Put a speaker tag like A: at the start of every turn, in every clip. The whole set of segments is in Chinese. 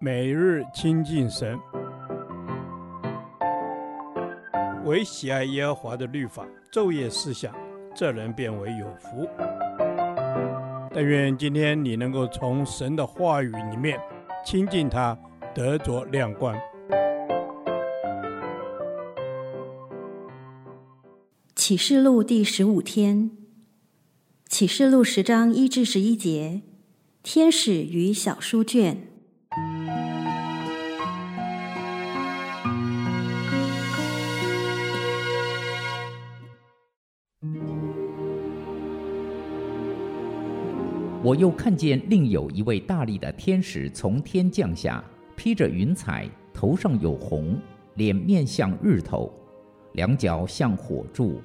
A: 每日亲近神，唯喜爱耶和华的律法，昼夜思想，这人便为有福。但愿今天你能够从神的话语里面亲近他，得着亮光。
B: 启示录第十五天，启示录十章一至十一节，天使与小书卷。
C: 我又看见另有一位大力的天使从天降下，披着云彩，头上有红，脸面像日头，两脚像火柱。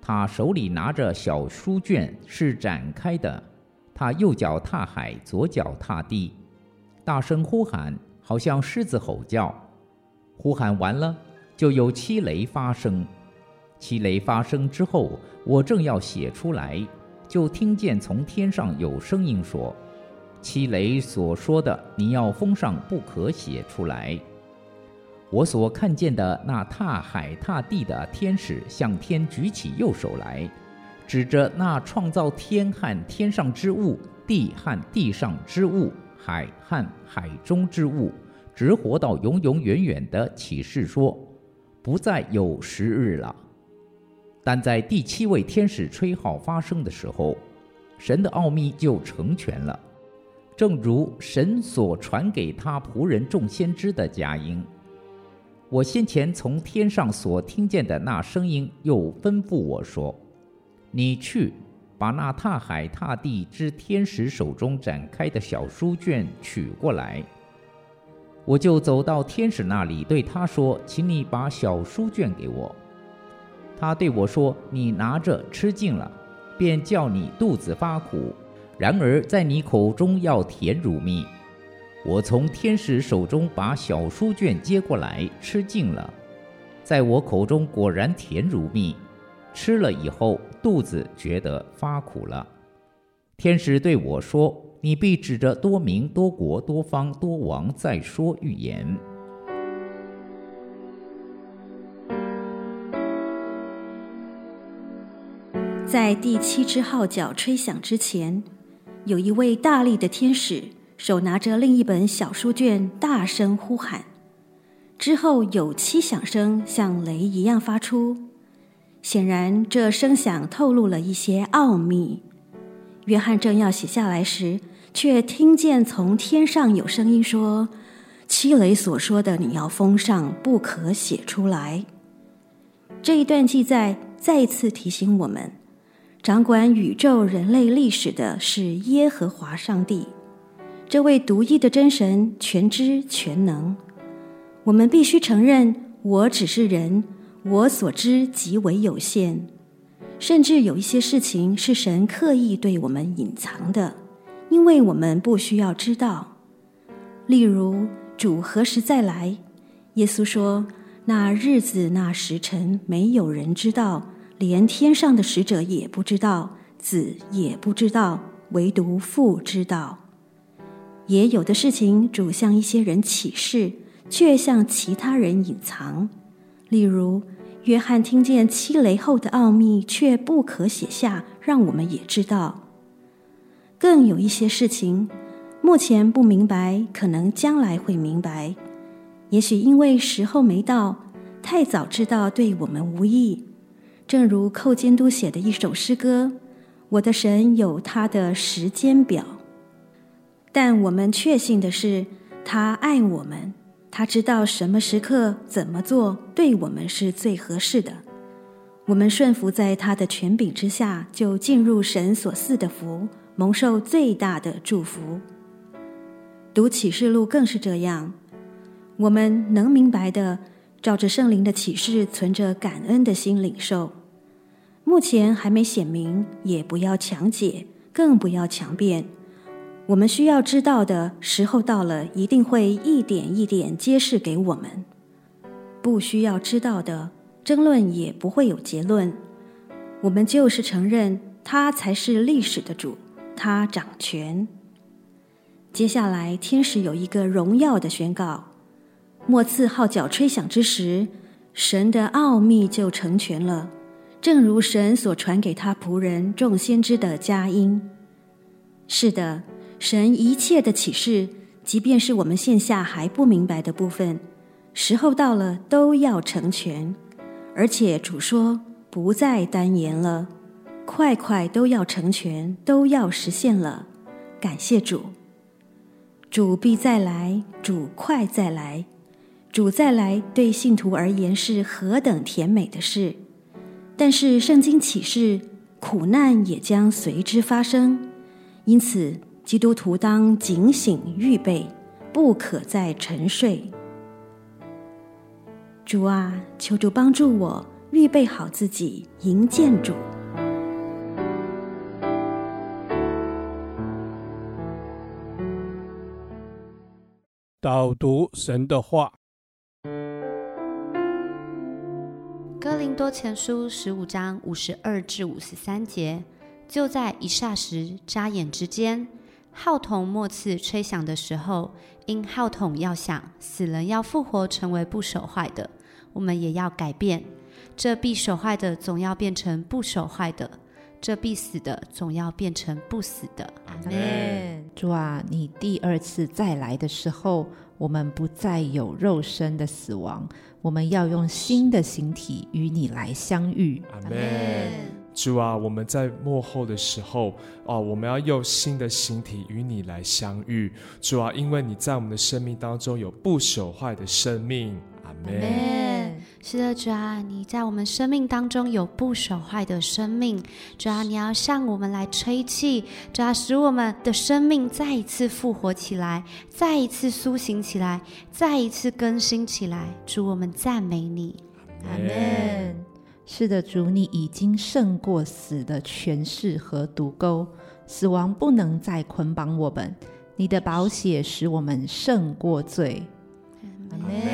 C: 他手里拿着小书卷，是展开的。他右脚踏海，左脚踏地，大声呼喊，好像狮子吼叫。呼喊完了，就有七雷发生。七雷发生之后，我正要写出来。就听见从天上有声音说：“七雷所说的，你要封上，不可写出来。”我所看见的那踏海踏地的天使，向天举起右手来，指着那创造天和天上之物、地和地上之物、海和海中之物，直活到永永远远的启示说：“不再有时日了。”但在第七位天使吹号发声的时候，神的奥秘就成全了，正如神所传给他仆人众先知的佳音。我先前从天上所听见的那声音，又吩咐我说：“你去，把那踏海踏地之天使手中展开的小书卷取过来。”我就走到天使那里，对他说：“请你把小书卷给我。”他对我说：“你拿着吃尽了，便叫你肚子发苦；然而在你口中要甜如蜜。”我从天使手中把小书卷接过来，吃尽了，在我口中果然甜如蜜。吃了以后，肚子觉得发苦了。天使对我说：“你必指着多民、多国、多方、多王再说预言。”
B: 在第七支号角吹响之前，有一位大力的天使，手拿着另一本小书卷，大声呼喊。之后有七响声，像雷一样发出。显然，这声响透露了一些奥秘。约翰正要写下来时，却听见从天上有声音说：“七雷所说的，你要封上，不可写出来。”这一段记载再一次提醒我们。掌管宇宙人类历史的是耶和华上帝，这位独一的真神，全知全能。我们必须承认，我只是人，我所知极为有限，甚至有一些事情是神刻意对我们隐藏的，因为我们不需要知道。例如，主何时再来？耶稣说：“那日子、那时辰，没有人知道。”连天上的使者也不知道，子也不知道，唯独父知道。也有的事情，主向一些人启示，却向其他人隐藏。例如，约翰听见七雷后的奥秘，却不可写下，让我们也知道。更有一些事情，目前不明白，可能将来会明白。也许因为时候没到，太早知道对我们无益。正如寇监督写的一首诗歌：“我的神有他的时间表，但我们确信的是，他爱我们，他知道什么时刻怎么做对我们是最合适的。我们顺服在他的权柄之下，就进入神所赐的福，蒙受最大的祝福。读启示录更是这样，我们能明白的。”照着圣灵的启示，存着感恩的心领受。目前还没显明，也不要强解，更不要强辩。我们需要知道的时候到了，一定会一点一点揭示给我们。不需要知道的，争论也不会有结论。我们就是承认他才是历史的主，他掌权。接下来，天使有一个荣耀的宣告：末次号角吹响之时，神的奥秘就成全了，正如神所传给他仆人众先知的佳音。是的，神一切的启示，即便是我们现下还不明白的部分，时候到了都要成全。而且主说，不再单言了，快快都要成全，都要实现了。感谢主。主必再来，主快再来，主再来对信徒而言是何等甜美的事！但是圣经启示，苦难也将随之发生，因此基督徒当警醒预备，不可再沉睡。主啊，求主帮助我预备好自己，迎见主。
A: 导读神的
D: 话，《多前书》十五章五十二至五十三节，就在一霎时、眨眼之间，号筒末次吹响的时候，因号筒要响，死人要复活，成为不守坏的，我们也要改变。这必守坏的，总要变成不守坏的；这必死的，总要变成不死的。阿门。
E: 主啊，你第二次再来的时候，我们不再有肉身的死亡，我们要用新的形体与你来相遇。
F: 阿门。主啊，我们在末后的时候，哦，我们要用新的形体与你来相遇。主啊，因为你在我们的生命当中有不朽坏的生命。阿门。
D: 是的，主啊，你在我们生命当中有不朽坏的生命。主啊，你要向我们来吹气，主啊，使我们的生命再一次复活起来，再一次苏醒起来，再一次更新起来。主，我们赞美你。
E: 阿门。是的，主，你已经胜过死的权势和毒钩，死亡不能再捆绑我们。你的宝血使我们胜过罪。
F: 阿门。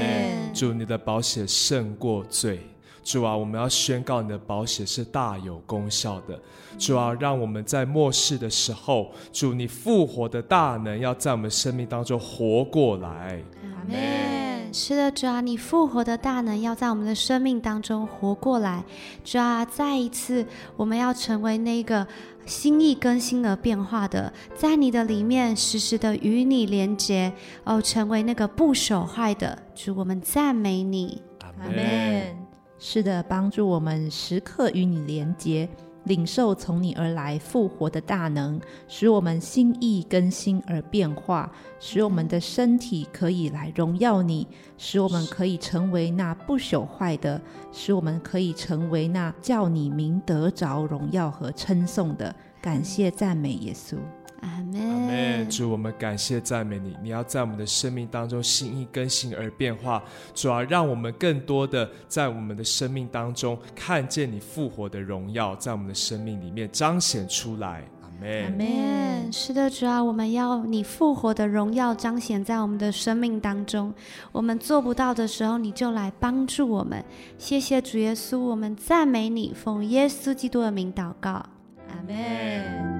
F: 主，你的宝血胜过罪。主啊，我们要宣告你的宝血是大有功效的。主啊，让我们在末世的时候，主你复活的大能要在我们生命当中活过来。
D: 阿门。是的，主啊，你复活的大能要在我们的生命当中活过来。主啊，再一次，我们要成为那个心意更新而变化的，在你的里面时时的与你连接，哦，成为那个不朽坏的。主，我们赞美你。
E: 阿门。是的，帮助我们时刻与你连接。领受从你而来复活的大能，使我们心意更新而变化，使我们的身体可以来荣耀你，使我们可以成为那不朽坏的，使我们可以成为那叫你名得着荣耀和称颂的。感谢赞美耶稣。
D: 阿
F: 门。主，我们感谢赞美你。你要在我们的生命当中心意更新而变化，主啊让我们更多的在我们的生命当中看见你复活的荣耀，在我们的生命里面彰显出来。阿门，
D: 阿门。是的，主啊，我们要你复活的荣耀彰显在我们的生命当中。我们做不到的时候，你就来帮助我们。谢谢主耶稣，我们赞美你，奉耶稣基督的名祷告。阿门。